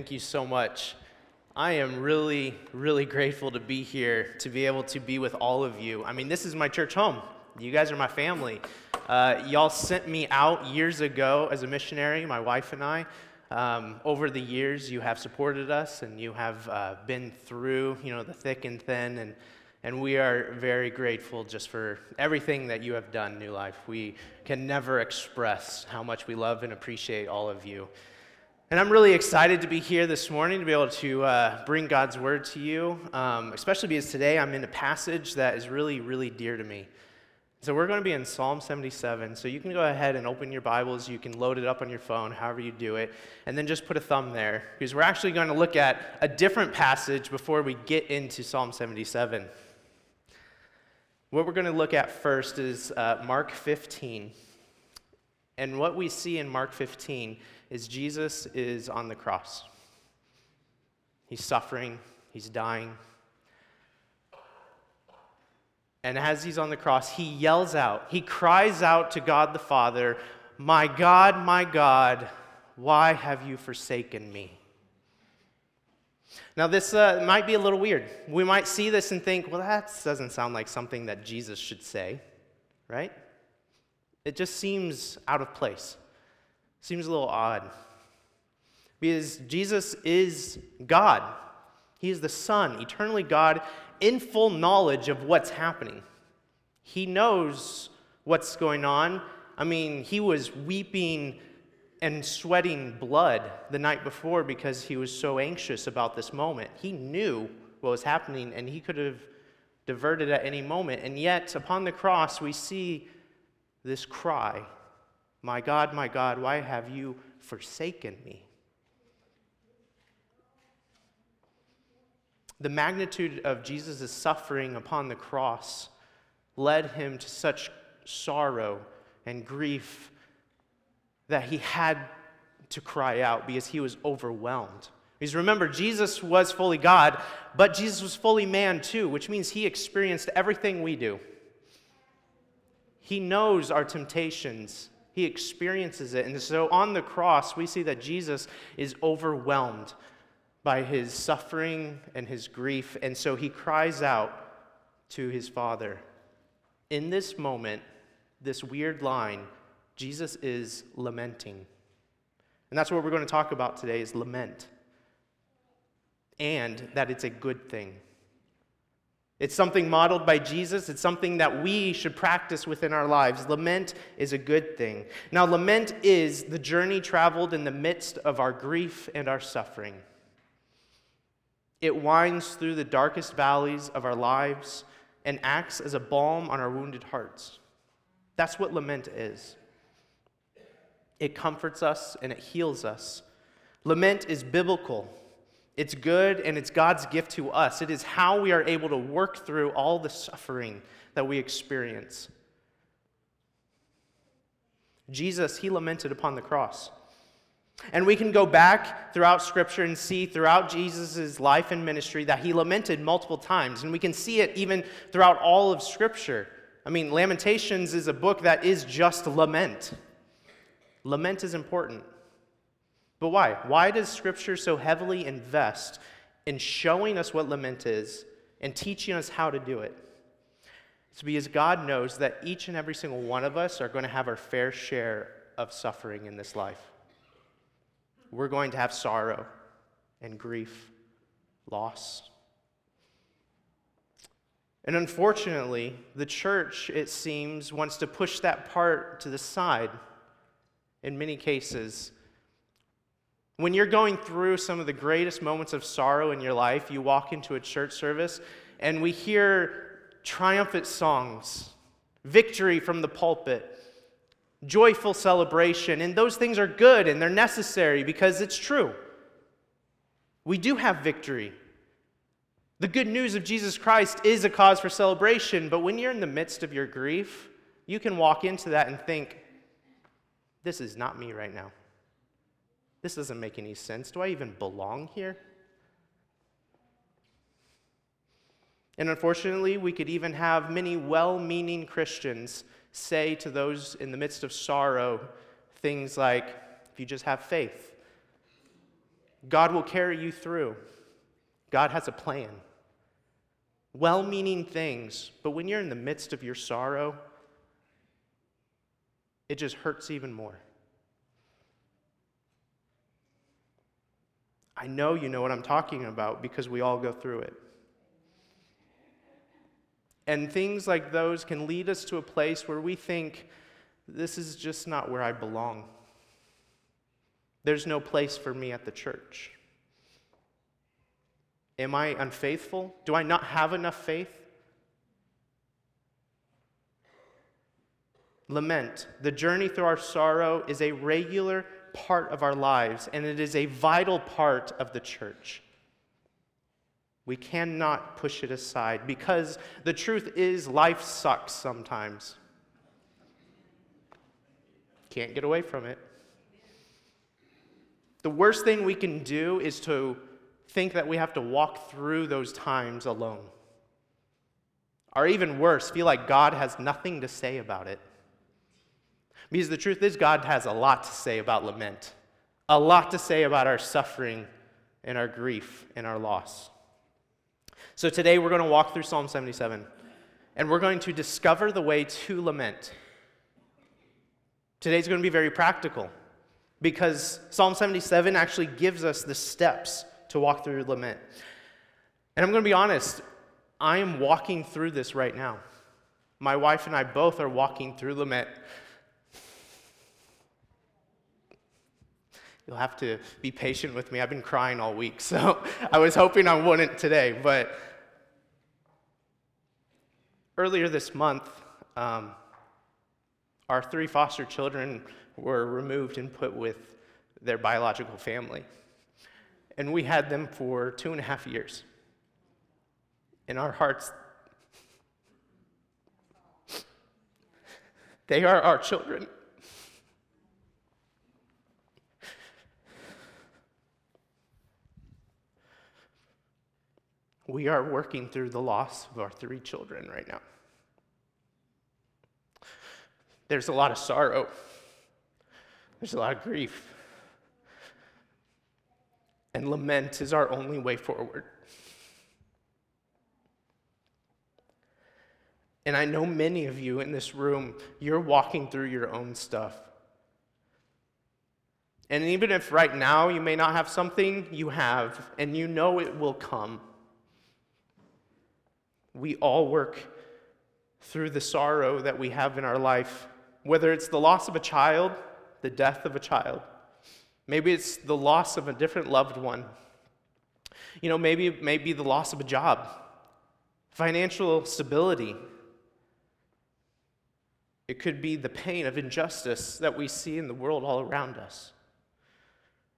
Thank you so much. I am really, really grateful to be here, to be able to be with all of you. I mean, this is my church home. You guys are my family. Uh, y'all sent me out years ago as a missionary, my wife and I. Um, over the years, you have supported us and you have uh, been through, you know, the thick and thin, and, and we are very grateful just for everything that you have done, New Life. We can never express how much we love and appreciate all of you. And I'm really excited to be here this morning to be able to uh, bring God's word to you, um, especially because today I'm in a passage that is really, really dear to me. So we're going to be in Psalm 77. So you can go ahead and open your Bibles. You can load it up on your phone, however you do it, and then just put a thumb there because we're actually going to look at a different passage before we get into Psalm 77. What we're going to look at first is uh, Mark 15. And what we see in Mark 15 is Jesus is on the cross. He's suffering, he's dying. And as he's on the cross, he yells out, he cries out to God the Father, My God, my God, why have you forsaken me? Now, this uh, might be a little weird. We might see this and think, well, that doesn't sound like something that Jesus should say, right? It just seems out of place. Seems a little odd. Because Jesus is God. He is the Son, eternally God, in full knowledge of what's happening. He knows what's going on. I mean, he was weeping and sweating blood the night before because he was so anxious about this moment. He knew what was happening and he could have diverted at any moment. And yet, upon the cross, we see this cry My God, my God, why have you forsaken me? The magnitude of Jesus' suffering upon the cross led him to such sorrow and grief that he had to cry out because he was overwhelmed. Because remember, Jesus was fully God, but Jesus was fully man too, which means he experienced everything we do. He knows our temptations, He experiences it. And so on the cross, we see that Jesus is overwhelmed by his suffering and his grief. And so he cries out to his Father. In this moment, this weird line, Jesus is lamenting. And that's what we're going to talk about today is lament. And that it's a good thing. It's something modeled by Jesus. It's something that we should practice within our lives. Lament is a good thing. Now, lament is the journey traveled in the midst of our grief and our suffering. It winds through the darkest valleys of our lives and acts as a balm on our wounded hearts. That's what lament is. It comforts us and it heals us. Lament is biblical. It's good and it's God's gift to us. It is how we are able to work through all the suffering that we experience. Jesus, he lamented upon the cross. And we can go back throughout Scripture and see throughout Jesus' life and ministry that he lamented multiple times. And we can see it even throughout all of Scripture. I mean, Lamentations is a book that is just lament. Lament is important. But why? Why does Scripture so heavily invest in showing us what lament is and teaching us how to do it? It's because God knows that each and every single one of us are going to have our fair share of suffering in this life. We're going to have sorrow and grief, loss. And unfortunately, the church, it seems, wants to push that part to the side in many cases when you're going through some of the greatest moments of sorrow in your life, you walk into a church service and we hear triumphant songs, victory from the pulpit, joyful celebration, and those things are good and they're necessary because it's true. We do have victory. The good news of Jesus Christ is a cause for celebration, but when you're in the midst of your grief, you can walk into that and think, this is not me right now. This doesn't make any sense. Do I even belong here? And unfortunately, we could even have many well meaning Christians say to those in the midst of sorrow things like, if you just have faith, God will carry you through. God has a plan. Well meaning things, but when you're in the midst of your sorrow, it just hurts even more. I know you know what I'm talking about because we all go through it. And things like those can lead us to a place where we think, this is just not where I belong. There's no place for me at the church. Am I unfaithful? Do I not have enough faith? Lament, the journey through our sorrow, is a regular part of our lives, and it is a vital part of the church. We cannot push it aside because the truth is life sucks sometimes. Can't get away from it. The worst thing we can do is to think that we have to walk through those times alone. Or even worse, feel like God has nothing to say about it. Because the truth is, God has a lot to say about lament, a lot to say about our suffering and our grief and our loss. So today we're going to walk through Psalm 77 and we're going to discover the way to lament. Today's going to be very practical because Psalm 77 actually gives us the steps to walk through lament. And I'm going to be honest, I am walking through this right now. My wife and I both are walking through lament. You'll have to be patient with me. I've been crying all week, so I was hoping I wouldn't today. But earlier this month, um, our three foster children were removed and put with their biological family. And we had them for two and a half years. In our hearts, they are our children. We are working through the loss of our three children right now. There's a lot of sorrow, there's a lot of grief. And lament is our only way forward. And I know many of you in this room, you're walking through your own stuff. And even if right now you may not have something, you have, and you know it will come. We all work through the sorrow that we have in our life, whether it's the loss of a child, the death of a child, maybe it's the loss of a different loved one. You know, maybe it may be the loss of a job, financial stability. It could be the pain of injustice that we see in the world all around us.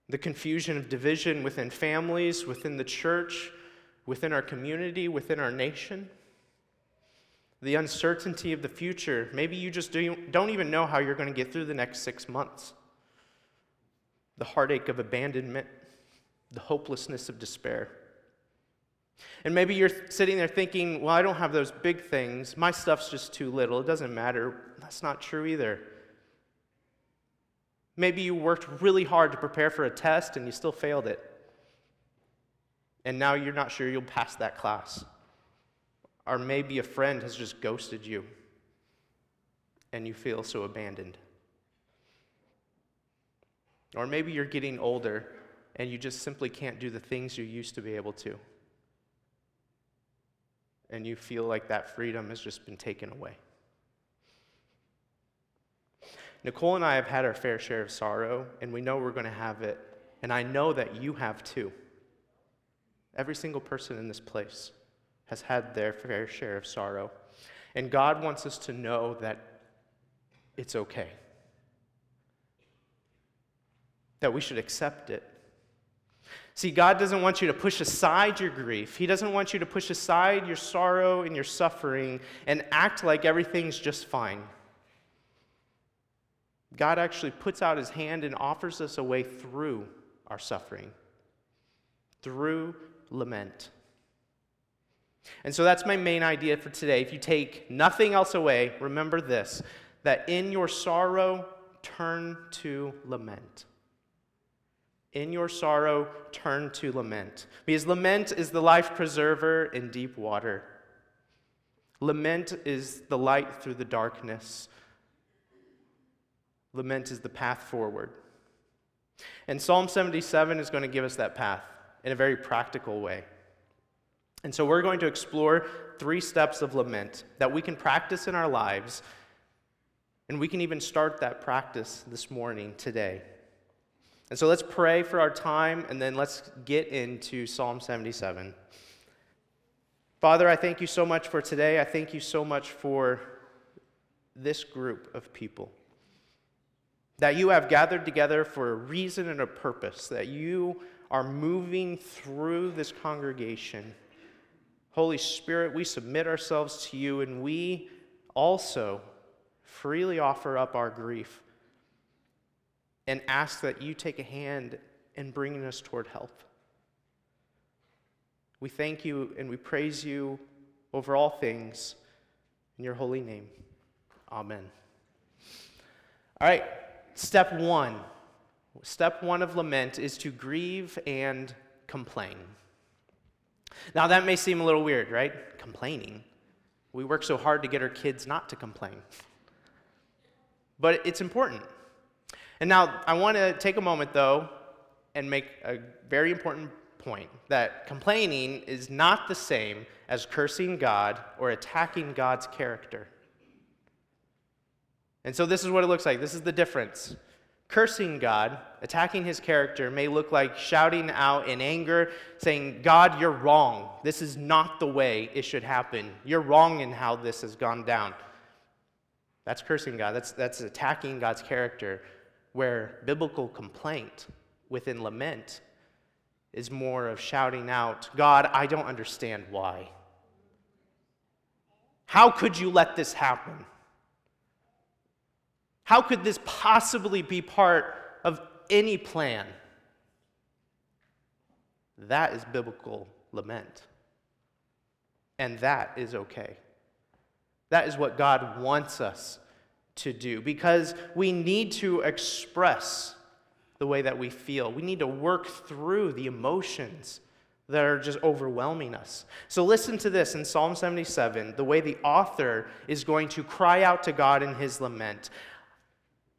The confusion of division within families, within the church, within our community, within our nation, the uncertainty of the future. Maybe you just don't even know how you're going to get through the next six months. The heartache of abandonment, the hopelessness of despair. And maybe you're sitting there thinking, well, I don't have those big things. My stuff's just too little. It doesn't matter. That's not true either. Maybe you worked really hard to prepare for a test and you still failed it and now you're not sure you'll pass that class. Or maybe a friend has just ghosted you and you feel so abandoned. Or maybe you're getting older and you just simply can't do the things you used to be able to. And you feel like that freedom has just been taken away. Nicole and I have had our fair share of sorrow, and we know we're going to have it. And I know that you have too. Every single person in this place has had their fair share of sorrow. And God wants us to know that it's okay, that we should accept it. See, God doesn't want you to push aside your grief. He doesn't want you to push aside your sorrow and your suffering and act like everything's just fine. God actually puts out his hand and offers us a way through our suffering, through lament. And so that's my main idea for today. If you take nothing else away, remember this that in your sorrow, turn to lament. In your sorrow, turn to lament, because lament is the life preserver in deep water. Lament is the light through the darkness. Lament is the path forward. And Psalm 77 is going to give us that path in a very practical way. And so we're going to explore three steps of lament that we can practice in our lives, and we can even start that practice this morning, today. And so let's pray for our time, and then let's get into Psalm 77. Father, I thank you so much for today. I thank you so much for this group of people that you have gathered together for a reason and a purpose, that you are moving through this congregation. Holy Spirit, we submit ourselves to you and we also freely offer up our grief and ask that you take a hand in bringing us toward help. We thank you and we praise you over all things in your holy name. Amen. All right. Step one. Step one of lament is to grieve and complain. Now, that may seem a little weird, right? Complaining. We work so hard to get our kids not to complain. But it's important. And now, I want to take a moment, though, and make a very important point that complaining is not the same as cursing God or attacking God's character. And so this is what it looks like. This is the difference. Cursing God, attacking his character, may look like shouting out in anger, saying, God, you're wrong. This is not the way it should happen. You're wrong in how this has gone down. That's cursing God. That's, that's attacking God's character, where biblical complaint within lament is more of shouting out, God, I don't understand why. How could you let this happen? How could this possibly be part of any plan? That is biblical lament. And that is okay. That is what God wants us to do because we need to express the way that we feel. We need to work through the emotions that are just overwhelming us. So listen to this in Psalm 77, the way the author is going to cry out to God in his lament.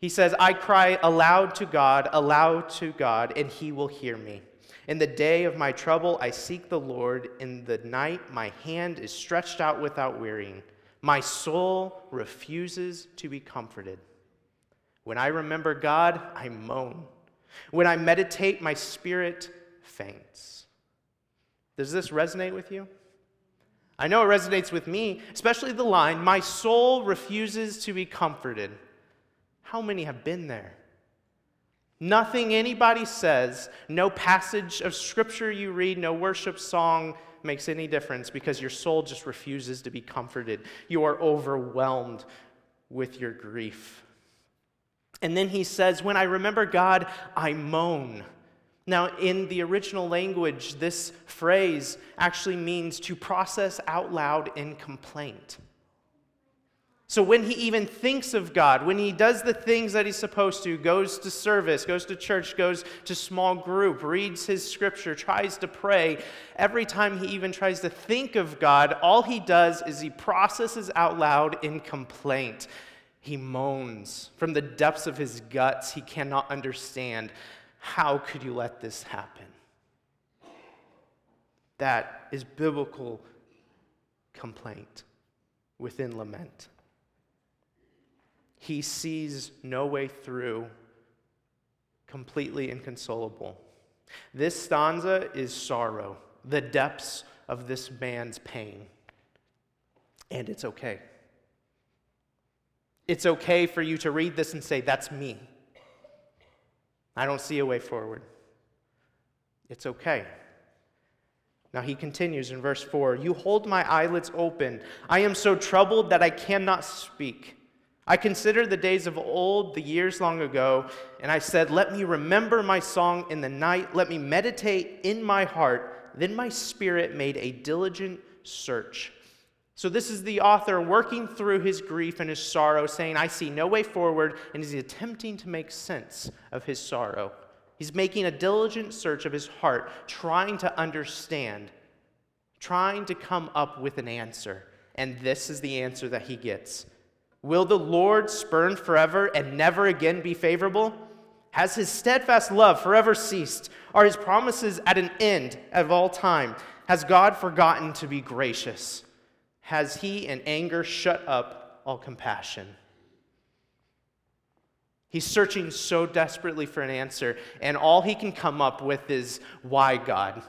He says, I cry aloud to God, aloud to God, and he will hear me. In the day of my trouble, I seek the Lord. In the night, my hand is stretched out without wearying. My soul refuses to be comforted. When I remember God, I moan. When I meditate, my spirit faints. Does this resonate with you? I know it resonates with me, especially the line, My soul refuses to be comforted. How many have been there? Nothing anybody says, no passage of scripture you read, no worship song makes any difference because your soul just refuses to be comforted. You are overwhelmed with your grief. And then he says, When I remember God, I moan. Now, in the original language, this phrase actually means to process out loud in complaint. So when he even thinks of God, when he does the things that he's supposed to, goes to service, goes to church, goes to small group, reads his scripture, tries to pray, every time he even tries to think of God, all he does is he processes out loud in complaint. He moans from the depths of his guts. He cannot understand. How could you let this happen? That is biblical complaint within lament he sees no way through, completely inconsolable. This stanza is sorrow, the depths of this man's pain. And it's okay. It's okay for you to read this and say, That's me. I don't see a way forward. It's okay. Now he continues in verse 4 You hold my eyelids open. I am so troubled that I cannot speak. I considered the days of old, the years long ago, and I said, Let me remember my song in the night, let me meditate in my heart. Then my spirit made a diligent search. So, this is the author working through his grief and his sorrow, saying, I see no way forward, and he's attempting to make sense of his sorrow. He's making a diligent search of his heart, trying to understand, trying to come up with an answer. And this is the answer that he gets Will the Lord spurn forever and never again be favorable? Has his steadfast love forever ceased? Are his promises at an end of all time? Has God forgotten to be gracious? Has he in anger shut up all compassion? He's searching so desperately for an answer, and all he can come up with is, Why God?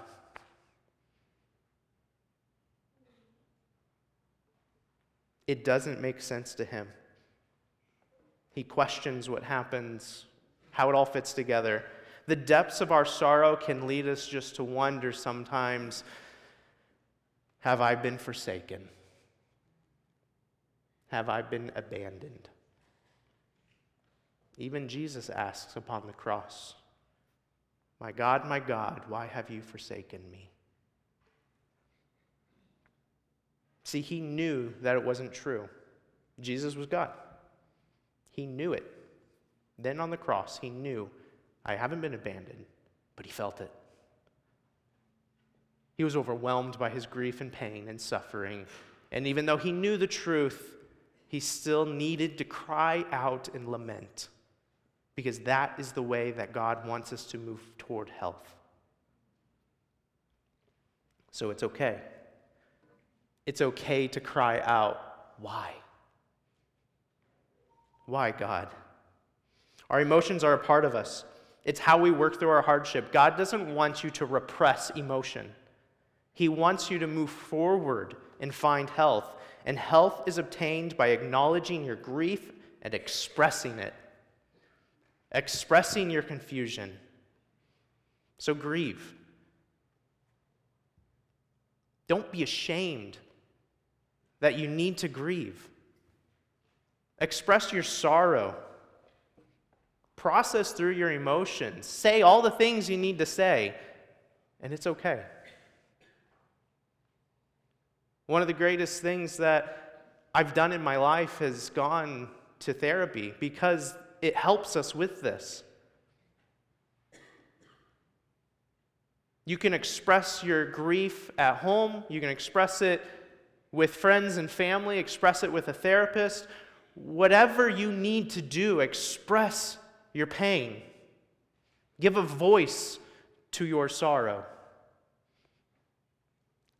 It doesn't make sense to him. He questions what happens, how it all fits together. The depths of our sorrow can lead us just to wonder sometimes Have I been forsaken? Have I been abandoned? Even Jesus asks upon the cross, My God, my God, why have you forsaken me? See, he knew that it wasn't true. Jesus was God. He knew it. Then on the cross, he knew, I haven't been abandoned, but he felt it. He was overwhelmed by his grief and pain and suffering. And even though he knew the truth, he still needed to cry out and lament because that is the way that God wants us to move toward health. So it's okay. It's okay to cry out, Why? Why, God? Our emotions are a part of us. It's how we work through our hardship. God doesn't want you to repress emotion. He wants you to move forward and find health. And health is obtained by acknowledging your grief and expressing it, expressing your confusion. So grieve. Don't be ashamed that you need to grieve. Express your sorrow. Process through your emotions. Say all the things you need to say, and it's okay. One of the greatest things that I've done in my life has gone to therapy because it helps us with this. You can express your grief at home, you can express it with friends and family, express it with a therapist, whatever you need to do, express your pain. Give a voice to your sorrow.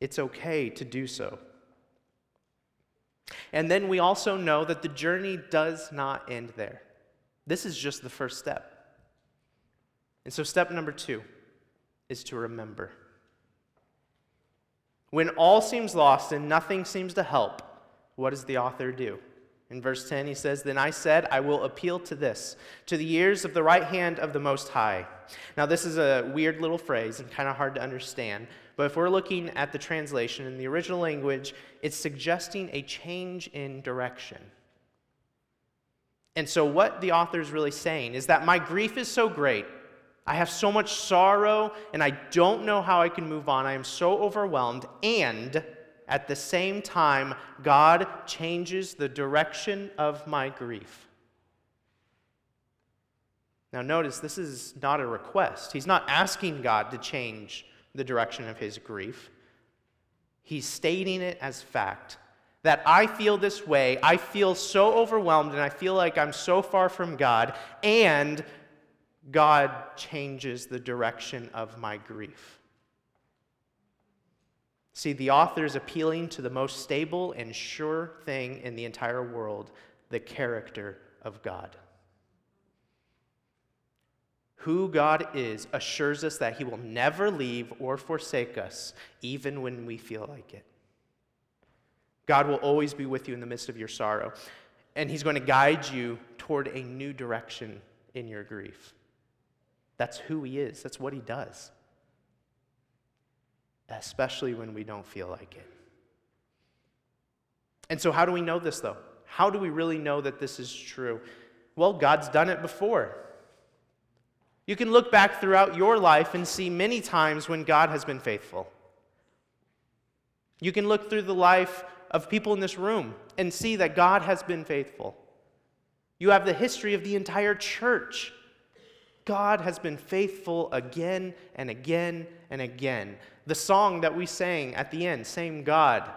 It's okay to do so. And then we also know that the journey does not end there. This is just the first step. And so, step number two is to remember. When all seems lost and nothing seems to help, what does the author do? In verse 10, he says, Then I said, I will appeal to this, to the ears of the right hand of the Most High. Now, this is a weird little phrase and kind of hard to understand, but if we're looking at the translation in the original language, it's suggesting a change in direction. And so, what the author is really saying is that my grief is so great. I have so much sorrow, and I don't know how I can move on. I am so overwhelmed, and at the same time, God changes the direction of my grief. Now, notice this is not a request. He's not asking God to change the direction of his grief. He's stating it as fact that I feel this way. I feel so overwhelmed and I feel like I'm so far from God, and God changes the direction of my grief. See, the author is appealing to the most stable and sure thing in the entire world the character of God. Who God is assures us that He will never leave or forsake us, even when we feel like it. God will always be with you in the midst of your sorrow, and He's going to guide you toward a new direction in your grief. That's who He is, that's what He does especially when we don't feel like it. And so, how do we know this, though? How do we really know that this is true? Well, God's done it before. You can look back throughout your life and see many times when God has been faithful. You can look through the life of people in this room and see that God has been faithful. You have the history of the entire church God has been faithful again and again and again. The song that we sang at the end, Same God,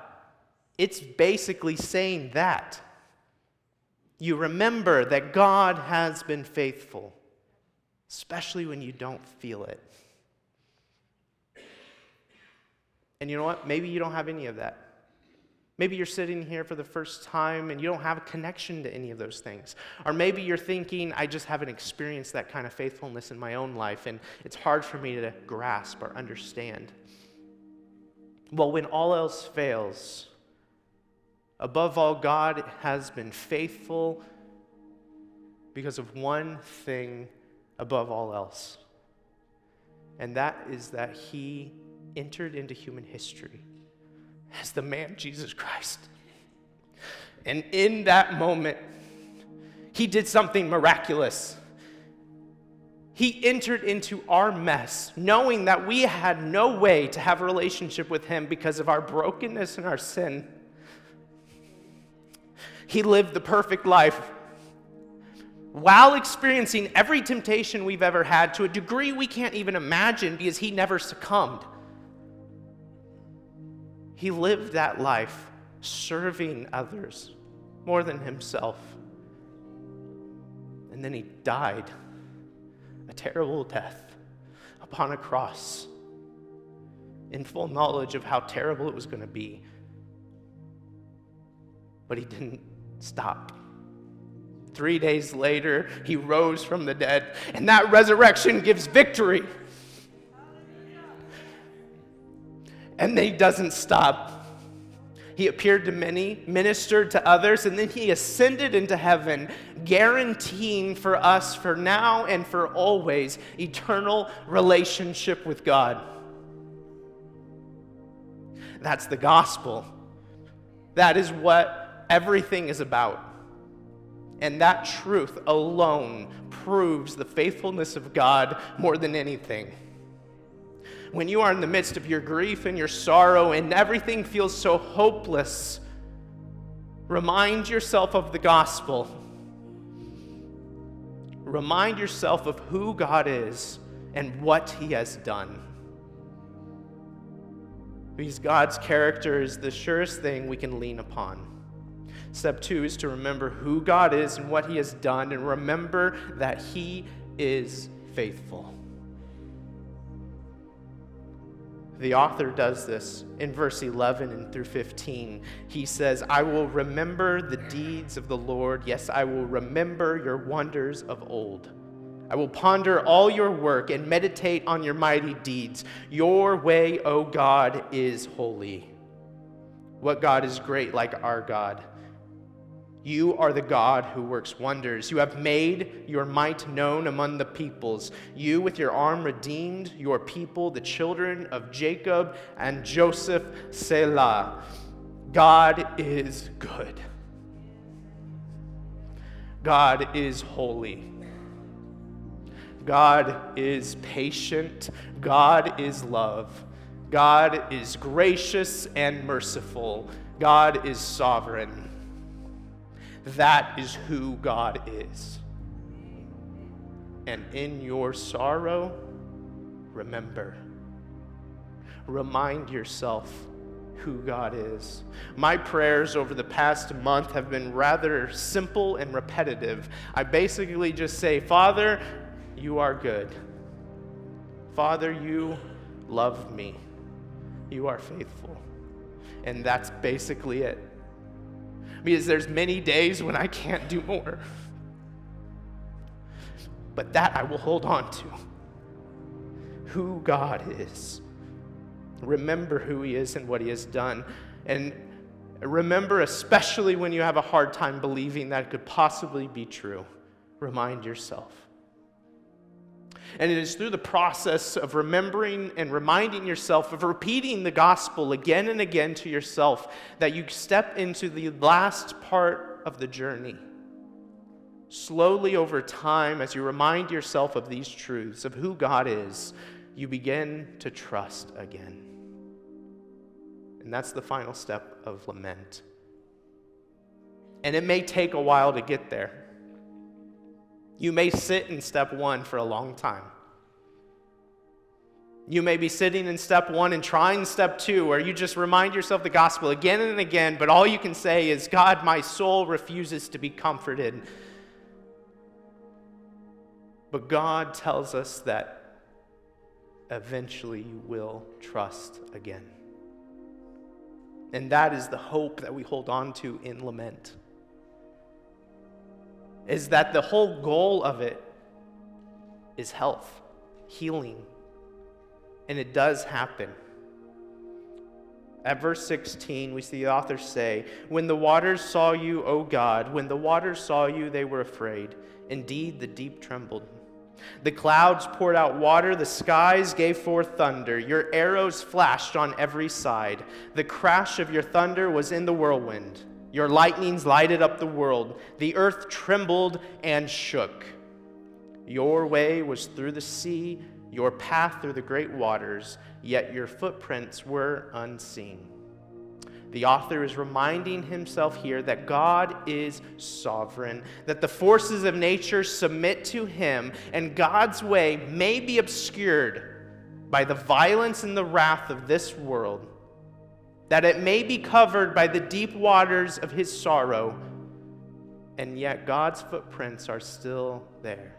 it's basically saying that. You remember that God has been faithful, especially when you don't feel it. And you know what? Maybe you don't have any of that. Maybe you're sitting here for the first time and you don't have a connection to any of those things. Or maybe you're thinking, I just haven't experienced that kind of faithfulness in my own life and it's hard for me to grasp or understand. Well, when all else fails, above all, God has been faithful because of one thing above all else. And that is that He entered into human history as the man Jesus Christ. And in that moment, he did something miraculous. He entered into our mess, knowing that we had no way to have a relationship with him because of our brokenness and our sin. He lived the perfect life while experiencing every temptation we've ever had to a degree we can't even imagine because he never succumbed. He lived that life serving others more than himself. And then he died a terrible death upon a cross in full knowledge of how terrible it was going to be. But he didn't stop. Three days later, he rose from the dead, and that resurrection gives victory. And he doesn't stop. He appeared to many, ministered to others, and then he ascended into heaven, guaranteeing for us, for now and for always, eternal relationship with God. That's the gospel. That is what everything is about. And that truth alone proves the faithfulness of God more than anything when you are in the midst of your grief and your sorrow and everything feels so hopeless, remind yourself of the gospel. Remind yourself of who God is and what He has done. Because God's character is the surest thing we can lean upon. Step two is to remember who God is and what He has done, and remember that He is faithful. The author does this in verse 11 and through 15. He says, I will remember the deeds of the Lord. Yes, I will remember your wonders of old. I will ponder all your work and meditate on your mighty deeds. Your way, O God, is holy. What God is great like our God? You are the God who works wonders. You have made your might known among the peoples. You, with your arm, redeemed your people, the children of Jacob and Joseph, Selah. God is good. God is holy. God is patient. God is love. God is gracious and merciful. God is sovereign. That is who God is. And in your sorrow, remember. Remind yourself who God is. My prayers over the past month have been rather simple and repetitive. I basically just say, Father, you are good. Father, you love me. You are faithful. And that's basically it because there's many days when I can't do more. But that I will hold on to. Who God is. Remember who He is and what He has done. And remember, especially when you have a hard time believing that could possibly be true, remind yourself and it is through the process of remembering and reminding yourself, of repeating the gospel again and again to yourself, that you step into the last part of the journey. Slowly over time, as you remind yourself of these truths, of who God is, you begin to trust again. And that's the final step of lament. And it may take a while to get there. You may sit in step one for a long time. You may be sitting in step one and trying step two, where you just remind yourself the gospel again and again, but all you can say is, God, my soul refuses to be comforted. But God tells us that eventually you will trust again. And that is the hope that we hold on to in lament. Is that the whole goal of it is health, healing. And it does happen. At verse 16, we see the author say, When the waters saw you, O God, when the waters saw you, they were afraid. Indeed, the deep trembled. The clouds poured out water, the skies gave forth thunder. Your arrows flashed on every side. The crash of your thunder was in the whirlwind. Your lightnings lighted up the world. The earth trembled and shook. Your way was through the sea, your path through the great waters, yet your footprints were unseen. The author is reminding himself here that God is sovereign, that the forces of nature submit to him, and God's way may be obscured by the violence and the wrath of this world, that it may be covered by the deep waters of his sorrow, and yet God's footprints are still there.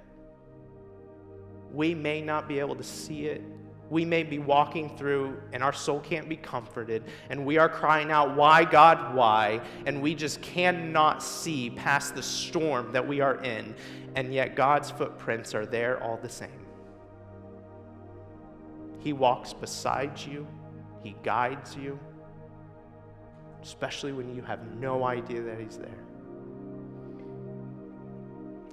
We may not be able to see it we may be walking through and our soul can't be comforted, and we are crying out, Why, God, why? And we just cannot see past the storm that we are in, and yet God's footprints are there all the same. He walks beside you, He guides you, especially when you have no idea that He's there.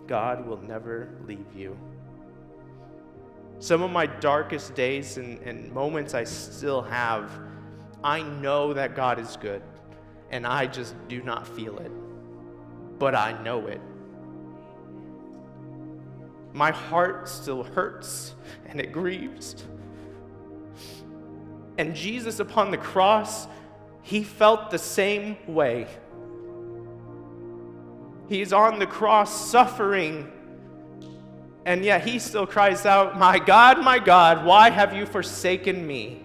God will never leave you some of my darkest days and, and moments I still have, I know that God is good, and I just do not feel it. But I know it. My heart still hurts and it grieves. And Jesus upon the cross, he felt the same way. He's on the cross suffering and yet he still cries out, My God, my God, why have you forsaken me?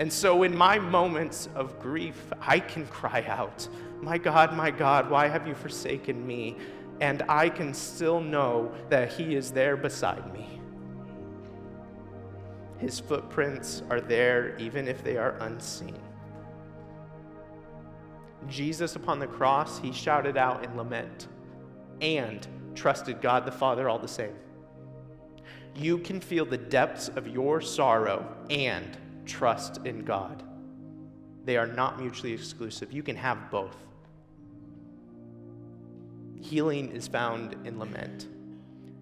And so, in my moments of grief, I can cry out, My God, my God, why have you forsaken me? And I can still know that He is there beside me. His footprints are there even if they are unseen. Jesus upon the cross, He shouted out in lament, and trusted God the Father all the same. You can feel the depths of your sorrow and trust in God. They are not mutually exclusive. You can have both. Healing is found in lament.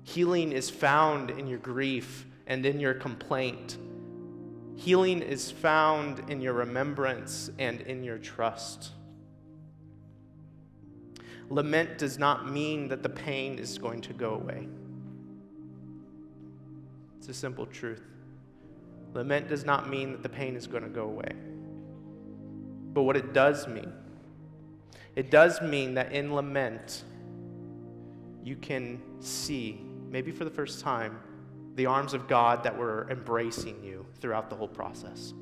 Healing is found in your grief and in your complaint. Healing is found in your remembrance and in your trust. Lament does not mean that the pain is going to go away. It's a simple truth. Lament does not mean that the pain is going to go away. But what it does mean, it does mean that in lament, you can see, maybe for the first time, the arms of God that were embracing you throughout the whole process.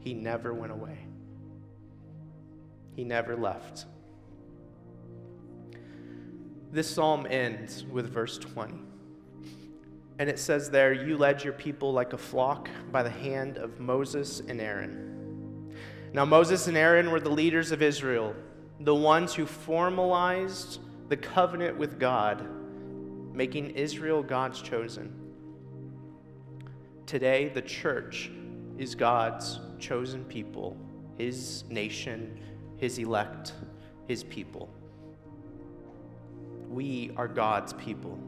He never went away. He never left. This psalm ends with verse 20. And it says there, You led your people like a flock by the hand of Moses and Aaron. Now, Moses and Aaron were the leaders of Israel, the ones who formalized the covenant with God, making Israel God's chosen. Today, the church is God's chosen people, his nation, his elect, his people. We are God's people.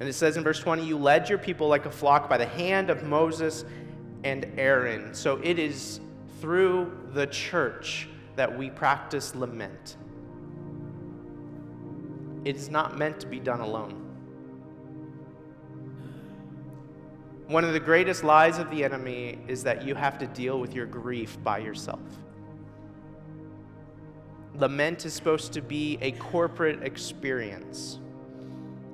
And it says in verse 20, You led your people like a flock by the hand of Moses and Aaron. So it is through the church that we practice lament. It is not meant to be done alone. One of the greatest lies of the enemy is that you have to deal with your grief by yourself. Lament is supposed to be a corporate experience.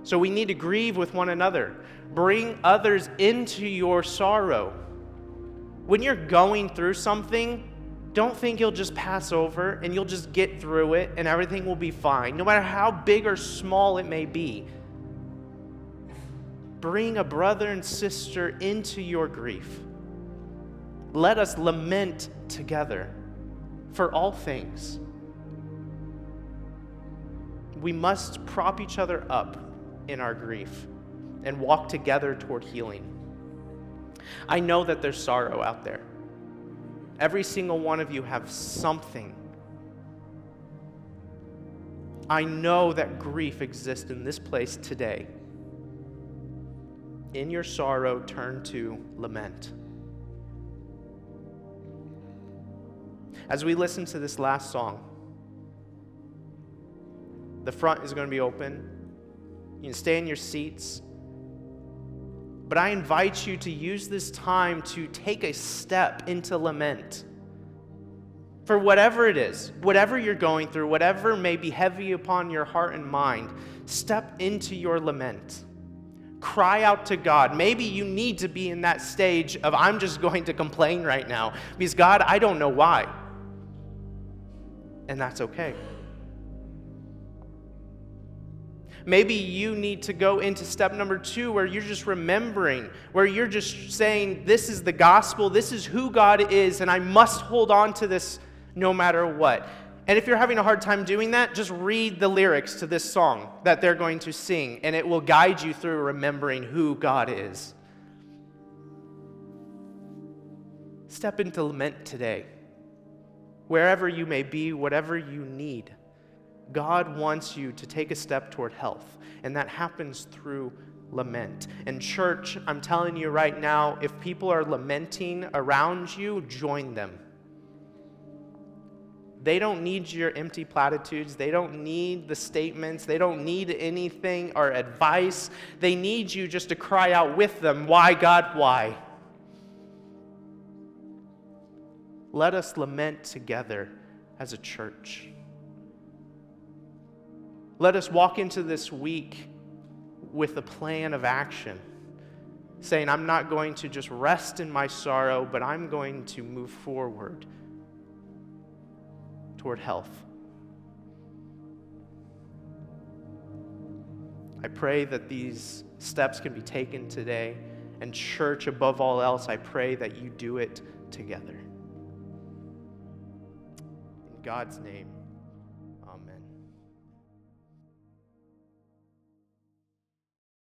So we need to grieve with one another. Bring others into your sorrow. When you're going through something, don't think you'll just pass over and you'll just get through it and everything will be fine, no matter how big or small it may be. Bring a brother and sister into your grief. Let us lament together for all things. We must prop each other up in our grief and walk together toward healing. I know that there's sorrow out there. Every single one of you have something. I know that grief exists in this place today. In your sorrow, turn to lament. As we listen to this last song, the front is going to be open. You can stay in your seats. But I invite you to use this time to take a step into lament. For whatever it is, whatever you're going through, whatever may be heavy upon your heart and mind, step into your lament. Cry out to God. Maybe you need to be in that stage of, I'm just going to complain right now because God, I don't know why. And that's okay. Maybe you need to go into step number two where you're just remembering, where you're just saying, This is the gospel, this is who God is, and I must hold on to this no matter what. And if you're having a hard time doing that, just read the lyrics to this song that they're going to sing, and it will guide you through remembering who God is. Step into lament today. Wherever you may be, whatever you need. God wants you to take a step toward health, and that happens through lament. And, church, I'm telling you right now, if people are lamenting around you, join them. They don't need your empty platitudes. They don't need the statements. They don't need anything or advice. They need you just to cry out with them, Why, God, why? Let us lament together as a church. Let us walk into this week with a plan of action, saying, I'm not going to just rest in my sorrow, but I'm going to move forward toward health. I pray that these steps can be taken today. And, church, above all else, I pray that you do it together. In God's name.